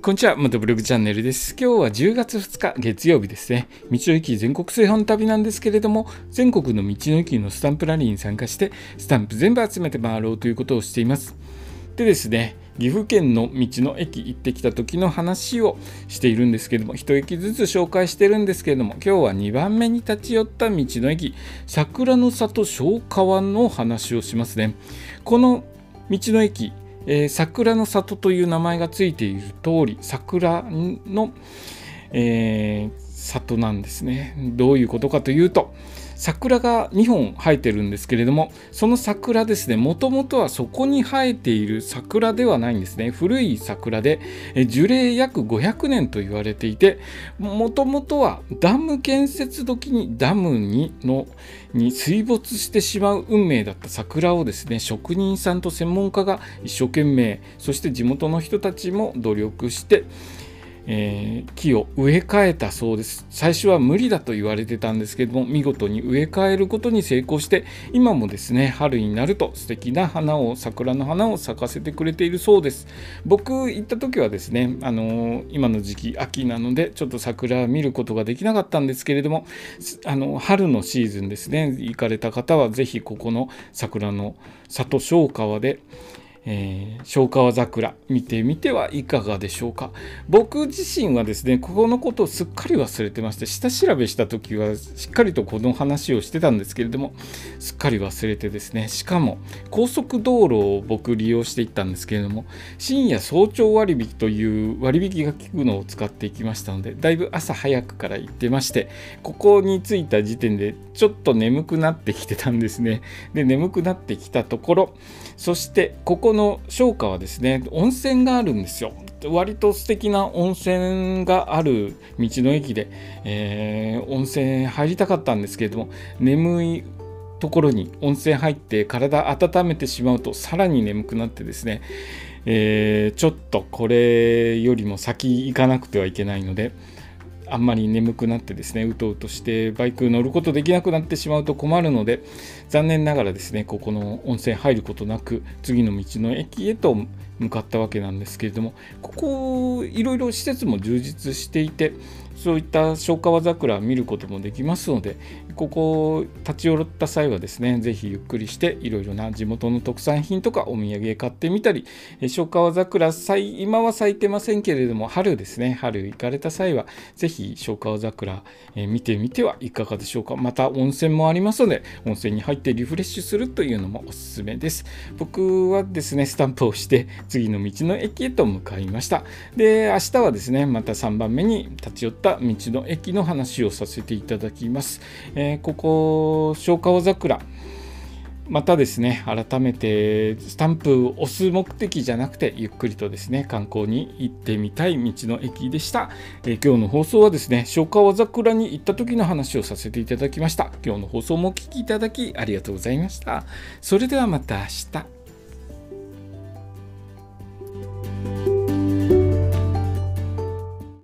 こんにちは、元ブログチャンネルです。今日は10月2日月曜日ですね。道の駅全国炊飯旅なんですけれども、全国の道の駅のスタンプラリーに参加して、スタンプ全部集めて回ろうということをしています。でですね、岐阜県の道の駅行ってきた時の話をしているんですけれども、1駅ずつ紹介してるんですけれども、今日は2番目に立ち寄った道の駅、桜の里小川の話をしますね。この道の駅、えー、桜の里という名前がついている通り桜の、えー、里なんですね。どういうことかというと桜が2本生えてるんですけれどもその桜ですねもともとはそこに生えている桜ではないんですね。古い桜で樹齢約500年と言われていてもともとはダム建設時にダムにのに水没してしまう運命だった桜をですね職人さんと専門家が一生懸命そして地元の人たちも努力してえー、木を植え替えたそうです。最初は無理だと言われてたんですけども見事に植え替えることに成功して今もですね春になると素敵な花を桜の花を咲かせてくれているそうです。僕行った時はですねあのー、今の時期秋なのでちょっと桜見ることができなかったんですけれどもあの春のシーズンですね行かれた方は是非ここの桜の里小川でえー、小川桜見てみてはいかがでしょうか。僕自身はですねここのことをすっかり忘れてまして下調べした時はしっかりとこの話をしてたんですけれどもすっかり忘れてですねしかも高速道路を僕利用していったんですけれども深夜早朝割引という割引が効くのを使っていきましたのでだいぶ朝早くから行ってましてここに着いた時点でちょっと眠くなってきてたんですね。で眠くなってきたところそしてここの商家はですね温泉があるんですよ。割と素敵な温泉がある道の駅で、えー、温泉入りたかったんですけれども眠いところに温泉入って体温めてしまうとさらに眠くなってですね、えー、ちょっとこれよりも先行かなくてはいけないのであんまり眠くなってですねうとうとしてバイク乗ることできなくなってしまうと困るので残念ながらですねここの温泉入ることなく次の道の駅へと向かったわけなんですけれどもここいろいろ施設も充実していてそういった消化桜見ることもできますのでここ立ち寄った際はですね是非ゆっくりしていろいろな地元の特産品とかお土産買ってみたり消化桜今は咲いてませんけれども春ですね春行かれた際は是非消化桜、え見てみてはいかがでしょうか。また温泉もありますので温泉に入ってリフレッシュするというのもおすすめです。僕はですねスタンプをして次の道の駅へと向かいました。で明日はですねまた3番目に立ち寄った道の駅の話をさせていただきます、えー、ここ小川桜。またですね改めてスタンプを押す目的じゃなくてゆっくりとですね観光に行ってみたい道の駅でした、えー、今日の放送はですね小川桜に行った時の話をさせていただきました。今日の放送もお聴きいただきありがとうございました。それではまた明日。